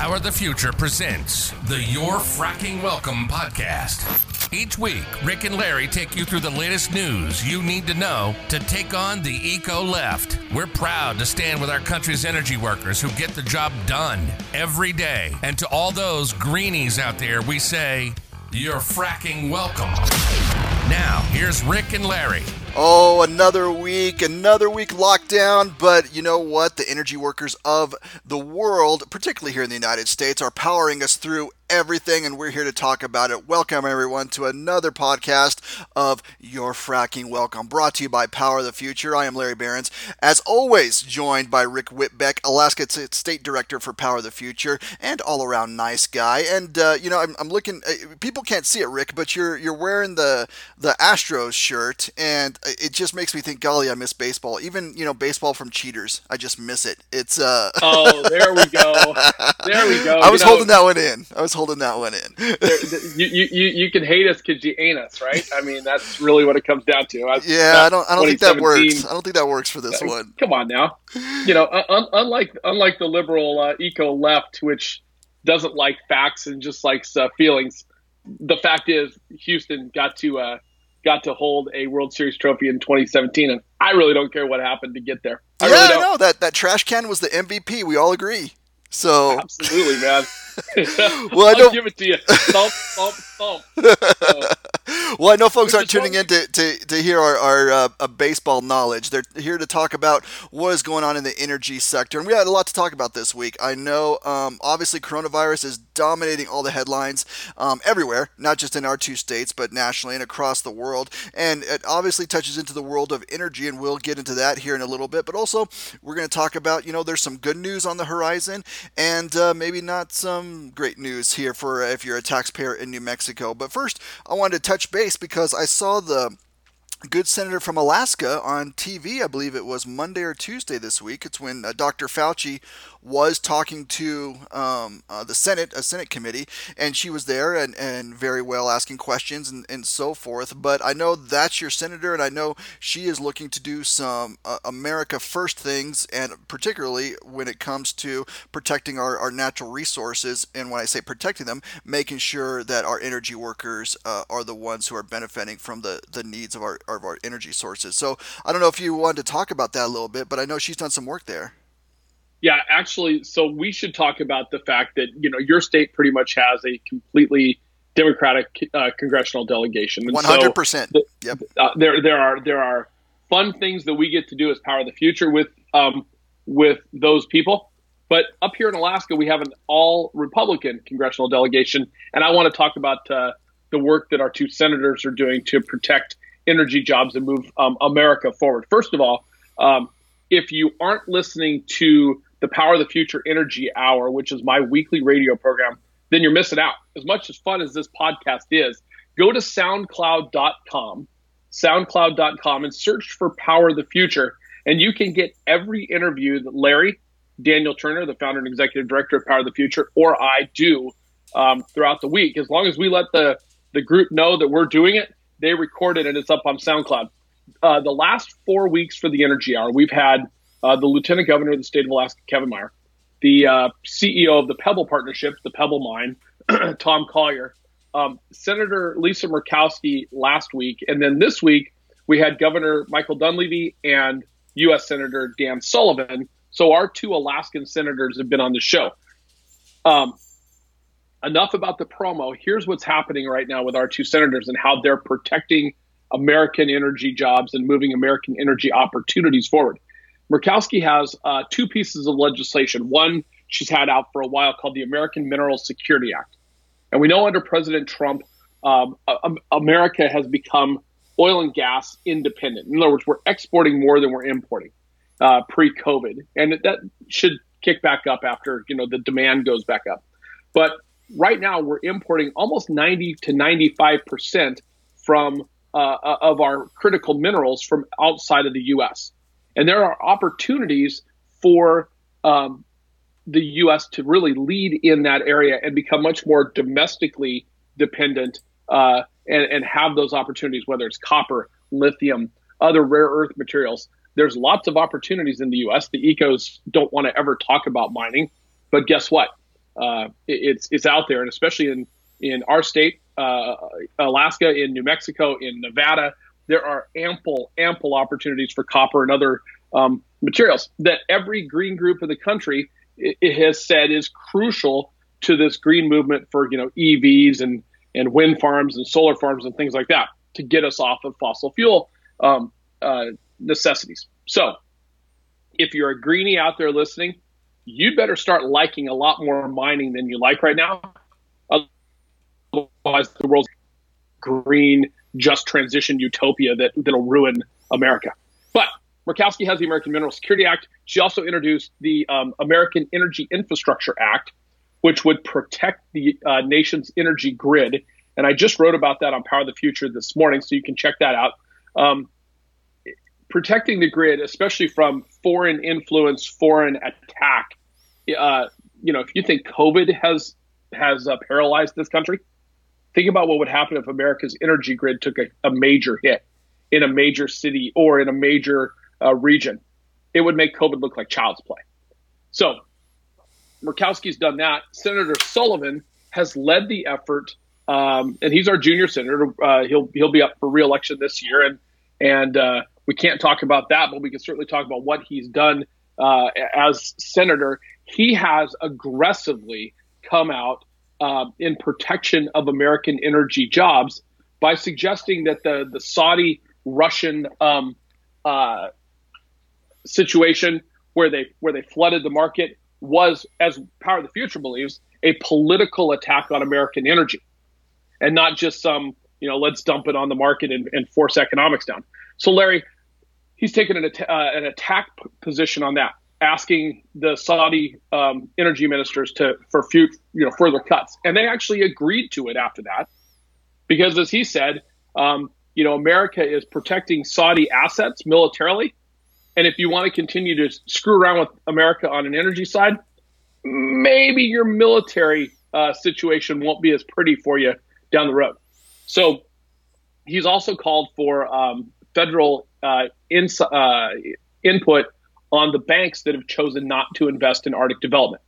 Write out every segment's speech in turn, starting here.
Power the Future presents the You're Fracking Welcome podcast. Each week, Rick and Larry take you through the latest news you need to know to take on the eco left. We're proud to stand with our country's energy workers who get the job done every day. And to all those greenies out there, we say, You're fracking welcome. Now, here's Rick and Larry. Oh, another week, another week lockdown. But you know what? The energy workers of the world, particularly here in the United States, are powering us through everything, and we're here to talk about it. Welcome, everyone, to another podcast of You're Fracking Welcome, brought to you by Power of the Future. I am Larry Behrens, as always, joined by Rick Whitbeck, Alaska State Director for Power of the Future, and all around nice guy. And uh, you know, I'm, I'm looking. Uh, people can't see it, Rick, but you're you're wearing the the Astros shirt, and it just makes me think, golly, I miss baseball. Even you know, baseball from cheaters, I just miss it. It's uh. oh, there we go. There we go. I was you know, holding that one in. I was holding that one in. you, you, you can hate us because you ain't us, right? I mean, that's really what it comes down to. I, yeah, I don't, I don't think that works. I don't think that works for this one. Come on now. You know, un- unlike unlike the liberal uh, eco left, which doesn't like facts and just likes uh, feelings, the fact is Houston got to uh, got to hold a World Series trophy in 2017, and I really don't care what happened to get there. I yeah, really I know that that trash can was the MVP. We all agree. So absolutely, man. well, I know. give it to you. Thump, thump, thump. So, well, I know folks aren't tuning in to, to, to hear our, our uh, baseball knowledge. They're here to talk about what is going on in the energy sector. And we had a lot to talk about this week. I know, um, obviously, coronavirus is dominating all the headlines um, everywhere, not just in our two states, but nationally and across the world. And it obviously touches into the world of energy, and we'll get into that here in a little bit. But also, we're going to talk about, you know, there's some good news on the horizon and uh, maybe not some great news here for if you're a taxpayer in New Mexico. But first, I wanted to touch base because I saw the good senator from Alaska on TV. I believe it was Monday or Tuesday this week. It's when uh, Dr. Fauci was talking to um, uh, the Senate, a Senate committee, and she was there and, and very well asking questions and, and so forth. But I know that's your senator, and I know she is looking to do some uh, America First things, and particularly when it comes to protecting our, our natural resources. And when I say protecting them, making sure that our energy workers uh, are the ones who are benefiting from the, the needs of our, of our energy sources. So I don't know if you wanted to talk about that a little bit, but I know she's done some work there. Yeah, actually, so we should talk about the fact that you know your state pretty much has a completely Democratic uh, congressional delegation. One hundred percent. Yep. Uh, there, there are there are fun things that we get to do as Power of the Future with um, with those people. But up here in Alaska, we have an all Republican congressional delegation, and I want to talk about uh, the work that our two senators are doing to protect energy jobs and move um, America forward. First of all, um, if you aren't listening to the Power of the Future Energy Hour, which is my weekly radio program, then you're missing out. As much as fun as this podcast is, go to soundcloud.com, soundcloud.com, and search for Power of the Future. And you can get every interview that Larry, Daniel Turner, the founder and executive director of Power of the Future, or I do um, throughout the week. As long as we let the, the group know that we're doing it, they recorded and it's up on SoundCloud. Uh, the last four weeks for the Energy Hour, we've had uh, the Lieutenant Governor of the state of Alaska, Kevin Meyer, the uh, CEO of the Pebble Partnership, the Pebble Mine, Tom Collier, um, Senator Lisa Murkowski last week, and then this week we had Governor Michael Dunleavy and U.S. Senator Dan Sullivan. So our two Alaskan senators have been on the show. Um, enough about the promo. Here's what's happening right now with our two senators and how they're protecting American energy jobs and moving American energy opportunities forward. Murkowski has uh, two pieces of legislation. One she's had out for a while called the American Mineral Security Act. And we know under President Trump, um, America has become oil and gas independent. In other words, we're exporting more than we're importing uh, pre-COVID, and that should kick back up after you know the demand goes back up. But right now, we're importing almost 90 to 95 percent from uh, of our critical minerals from outside of the U.S. And there are opportunities for um, the U.S. to really lead in that area and become much more domestically dependent uh, and, and have those opportunities, whether it's copper, lithium, other rare earth materials. There's lots of opportunities in the U.S. The ecos don't want to ever talk about mining, but guess what? Uh, it's it's out there, and especially in in our state, uh, Alaska, in New Mexico, in Nevada, there are ample ample opportunities for copper and other um, materials that every green group in the country it, it has said is crucial to this green movement for you know EVs and and wind farms and solar farms and things like that to get us off of fossil fuel um, uh, necessities. So, if you're a greenie out there listening, you'd better start liking a lot more mining than you like right now. Otherwise, the world's green just transition utopia that that'll ruin America. But Murkowski has the American Mineral Security Act. She also introduced the um, American Energy Infrastructure Act, which would protect the uh, nation's energy grid. And I just wrote about that on Power of the Future this morning, so you can check that out. Um, protecting the grid, especially from foreign influence, foreign attack. Uh, you know, if you think COVID has has uh, paralyzed this country, think about what would happen if America's energy grid took a, a major hit in a major city or in a major uh, region. It would make COVID look like child's play. So Murkowski's done that. Senator Sullivan has led the effort, um, and he's our junior senator. Uh, he'll he'll be up for reelection this year, and and uh, we can't talk about that, but we can certainly talk about what he's done uh, as senator. He has aggressively come out uh, in protection of American energy jobs by suggesting that the the Saudi Russian um, uh, situation where they where they flooded the market was, as Power of the Future believes, a political attack on American energy, and not just some, you know, let's dump it on the market and, and force economics down. So, Larry, he's taken an, uh, an attack p- position on that, asking the Saudi um, energy ministers to for few, you know, further cuts, and they actually agreed to it after that, because as he said, um, you know, America is protecting Saudi assets militarily and if you want to continue to screw around with America on an energy side, maybe your military uh, situation won't be as pretty for you down the road. So he's also called for um, federal uh, uh, input on the banks that have chosen not to invest in Arctic development.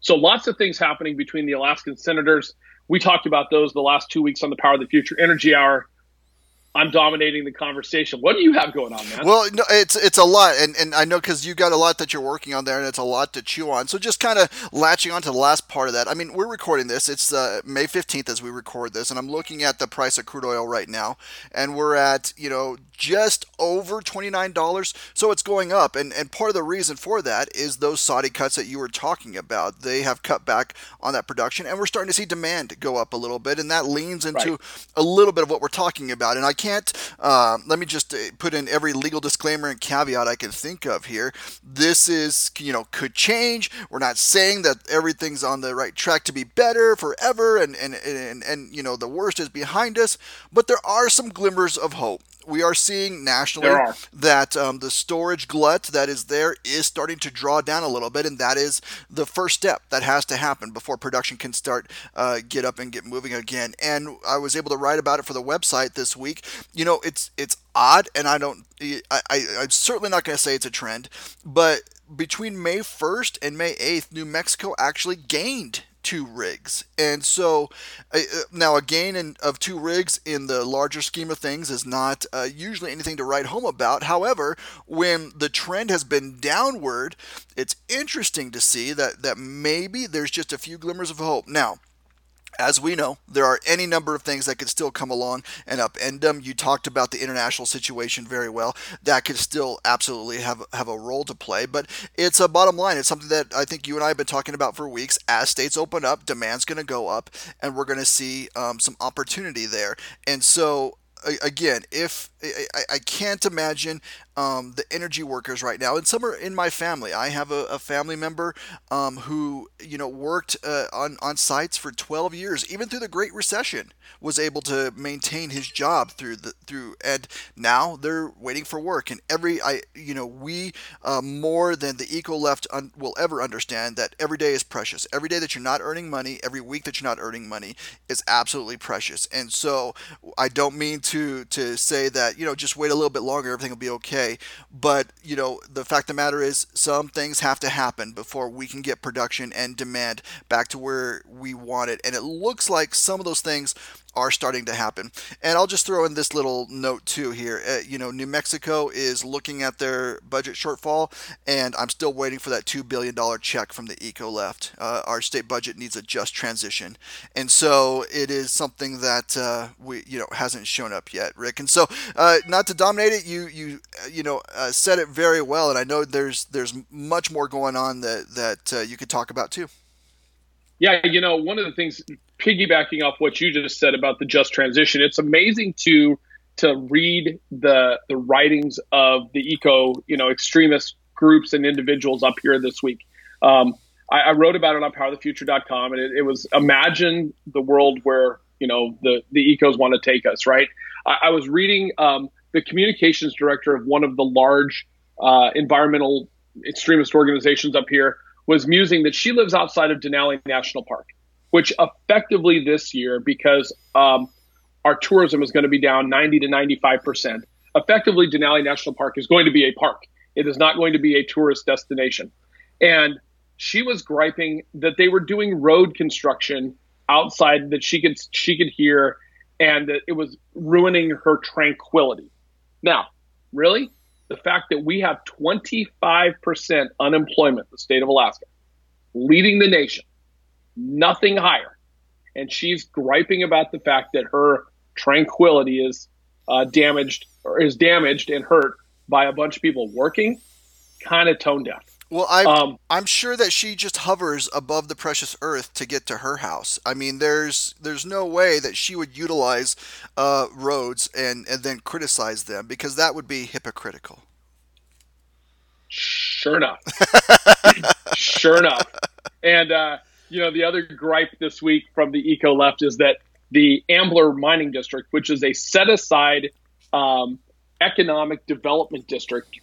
So lots of things happening between the Alaskan senators. We talked about those the last two weeks on the Power of the Future Energy Hour. I'm dominating the conversation. What do you have going on, man? Well, no, it's it's a lot, and, and I know because you got a lot that you're working on there, and it's a lot to chew on. So just kind of latching on to the last part of that. I mean, we're recording this. It's uh, May 15th as we record this, and I'm looking at the price of crude oil right now, and we're at you know just over $29. So it's going up, and and part of the reason for that is those Saudi cuts that you were talking about. They have cut back on that production, and we're starting to see demand go up a little bit, and that leans into right. a little bit of what we're talking about. And I can't. Uh, let me just uh, put in every legal disclaimer and caveat I can think of here. This is, you know, could change. We're not saying that everything's on the right track to be better forever, and and and, and you know the worst is behind us. But there are some glimmers of hope we are seeing nationally that um, the storage glut that is there is starting to draw down a little bit, and that is the first step that has to happen before production can start uh, get up and get moving again. And I was able to write about it for the website this week. You know, it's it's odd, and I don't, I, I I'm certainly not going to say it's a trend, but between May 1st and May 8th, New Mexico actually gained two rigs. And so uh, uh, now a gain in, of two rigs in the larger scheme of things is not uh, usually anything to write home about. However, when the trend has been downward, it's interesting to see that, that maybe there's just a few glimmers of hope. Now, as we know, there are any number of things that could still come along and upend them. You talked about the international situation very well. That could still absolutely have have a role to play. But it's a bottom line. It's something that I think you and I have been talking about for weeks. As states open up, demand's going to go up, and we're going to see um, some opportunity there. And so again, if I, I, can't imagine um, the energy workers right now, and some are in my family. I have a, a family member um, who you know worked uh, on on sites for 12 years, even through the Great Recession, was able to maintain his job through the through, and now they're waiting for work. And every I you know we uh, more than the eco left un, will ever understand that every day is precious. Every day that you're not earning money, every week that you're not earning money is absolutely precious. And so I don't mean to to say that you know just wait a little bit longer, everything will be okay. But you know the fact of the matter is some things have to happen before we can get production and demand back to where we want it, and it looks like some of those things are starting to happen. And I'll just throw in this little note too here. Uh, you know, New Mexico is looking at their budget shortfall, and I'm still waiting for that $2 billion check from the ECO left. Uh, our state budget needs a just transition. And so it is something that uh, we, you know, hasn't shown up yet, Rick. And so, uh, not to dominate it, you, you, uh, you know, uh, said it very well. And I know there's, there's much more going on that, that you could talk about too. Yeah, you know, one of the things piggybacking off what you just said about the just transition, it's amazing to to read the the writings of the eco, you know, extremist groups and individuals up here this week. Um, I, I, wrote about it on powerthefuture.com, and it, it, was imagine the world where you know the the ecos want to take us. Right? I, I was reading um, the communications director of one of the large uh, environmental extremist organizations up here was musing that she lives outside of Denali National Park which effectively this year, because um, our tourism is going to be down 90 to 95 percent, effectively Denali National Park is going to be a park. It is not going to be a tourist destination. And she was griping that they were doing road construction outside that she could she could hear, and that it was ruining her tranquility. Now, really, the fact that we have 25 percent unemployment in the state of Alaska, leading the nation nothing higher. And she's griping about the fact that her tranquility is uh, damaged or is damaged and hurt by a bunch of people working, kind of tone deaf. Well, I, um, I'm sure that she just hovers above the precious earth to get to her house. I mean, there's there's no way that she would utilize uh, roads and, and then criticize them because that would be hypocritical. Sure enough. sure enough. And uh, you know, the other gripe this week from the eco left is that the Ambler Mining District, which is a set aside um, economic development district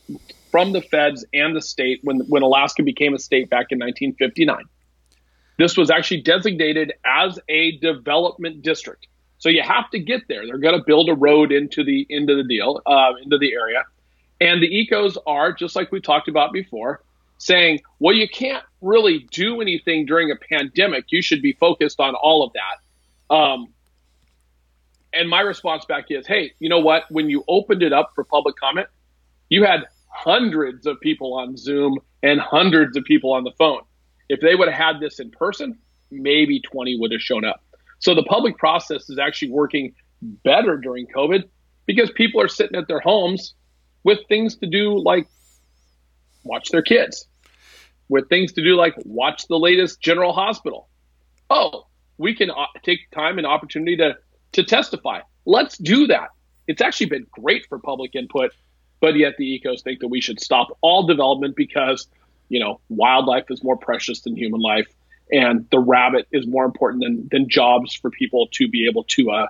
from the feds and the state when, when Alaska became a state back in 1959. This was actually designated as a development district. So you have to get there. They're going to build a road into the into the deal, uh, into the area, and the ecos are just like we talked about before saying, well, you can't really do anything during a pandemic. You should be focused on all of that. Um, and my response back is, hey, you know what? When you opened it up for public comment, you had hundreds of people on Zoom and hundreds of people on the phone. If they would have had this in person, maybe 20 would have shown up. So the public process is actually working better during COVID because people are sitting at their homes with things to do like watch their kids with things to do like watch the latest General Hospital. Oh, we can uh, take time and opportunity to to testify. Let's do that. It's actually been great for public input, but yet the ecos think that we should stop all development because you know wildlife is more precious than human life, and the rabbit is more important than than jobs for people to be able to uh,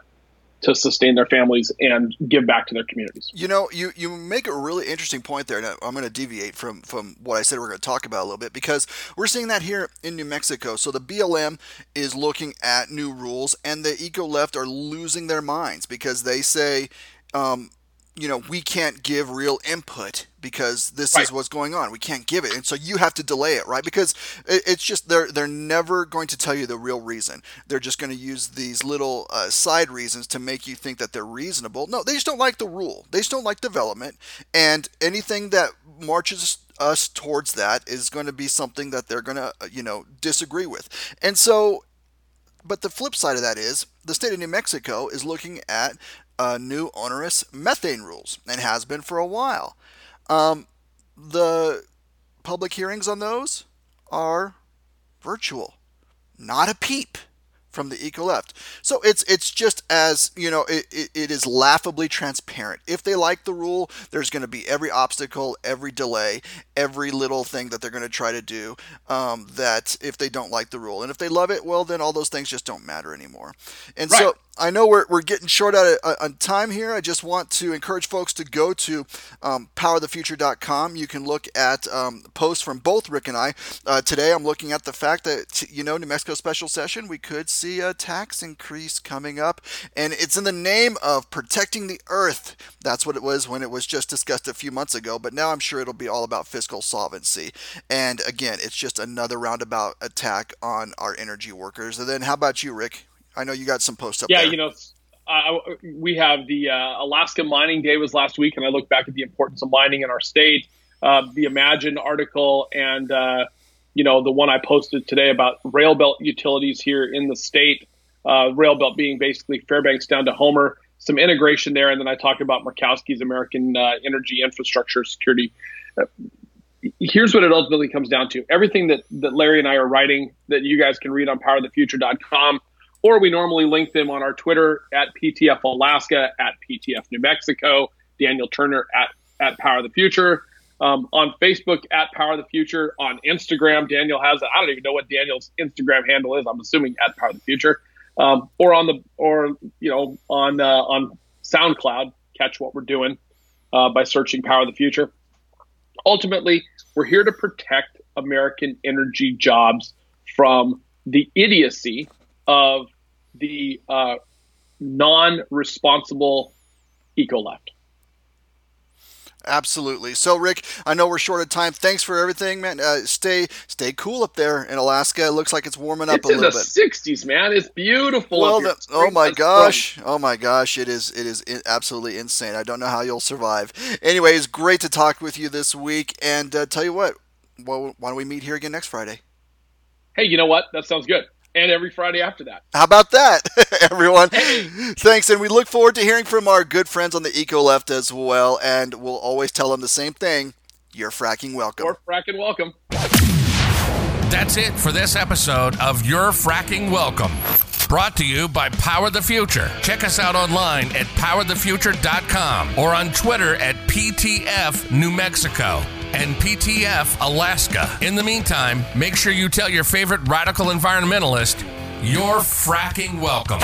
to sustain their families and give back to their communities. You know, you, you make a really interesting point there, I'm going to deviate from, from what I said we're going to talk about a little bit because we're seeing that here in New Mexico. So the BLM is looking at new rules, and the eco left are losing their minds because they say, um, you know, we can't give real input because this right. is what's going on. We can't give it, and so you have to delay it, right? Because it's just they're they're never going to tell you the real reason. They're just going to use these little uh, side reasons to make you think that they're reasonable. No, they just don't like the rule. They just don't like development, and anything that marches us towards that is going to be something that they're going to uh, you know disagree with, and so. But the flip side of that is the state of New Mexico is looking at uh, new onerous methane rules and has been for a while. Um, the public hearings on those are virtual, not a peep from the eco left. So it's it's just as you know it, it, it is laughably transparent. If they like the rule, there's going to be every obstacle, every delay, every little thing that they're going to try to do. Um, that if they don't like the rule, and if they love it, well then all those things just don't matter anymore. And right. so I know we're, we're getting short out of, on time here. I just want to encourage folks to go to um, powerthefuture.com. You can look at um, posts from both Rick and I. Uh, today, I'm looking at the fact that, you know, New Mexico special session, we could see a tax increase coming up. And it's in the name of protecting the earth. That's what it was when it was just discussed a few months ago. But now I'm sure it'll be all about fiscal solvency. And again, it's just another roundabout attack on our energy workers. And then, how about you, Rick? I know you got some posts up yeah, there. you know, I, we have the uh, Alaska Mining Day was last week, and I look back at the importance of mining in our state. Uh, the Imagine article and uh, you know the one I posted today about rail belt utilities here in the state. Uh, rail belt being basically Fairbanks down to Homer. Some integration there, and then I talked about Murkowski's American uh, Energy Infrastructure Security. Uh, here's what it ultimately comes down to: everything that that Larry and I are writing that you guys can read on PowerTheFuture.com or we normally link them on our Twitter at PTF Alaska, at PTF New Mexico, Daniel Turner at, at Power of the Future, um, on Facebook at Power of the Future, on Instagram, Daniel has. I don't even know what Daniel's Instagram handle is. I'm assuming at Power of the Future, um, or on the or you know on uh, on SoundCloud. Catch what we're doing uh, by searching Power of the Future. Ultimately, we're here to protect American energy jobs from the idiocy of the uh, non-responsible eco left. Absolutely. So, Rick, I know we're short of time. Thanks for everything, man. Uh, stay stay cool up there in Alaska. It looks like it's warming up it's a little bit. It's in the 60s, man. It's beautiful. Well, the, oh my gosh, oh my gosh, it is it is absolutely insane. I don't know how you'll survive. Anyway, it's great to talk with you this week. And uh, tell you what, well, why don't we meet here again next Friday? Hey, you know what? That sounds good and every Friday after that. How about that, everyone? Thanks, and we look forward to hearing from our good friends on the Eco Left as well. And we'll always tell them the same thing: you're fracking welcome. You're fracking welcome. That's it for this episode of You're Fracking Welcome. Brought to you by Power the Future. Check us out online at powerthefuture.com or on Twitter at PTF New Mexico and PTF Alaska. In the meantime, make sure you tell your favorite radical environmentalist you're fracking welcome.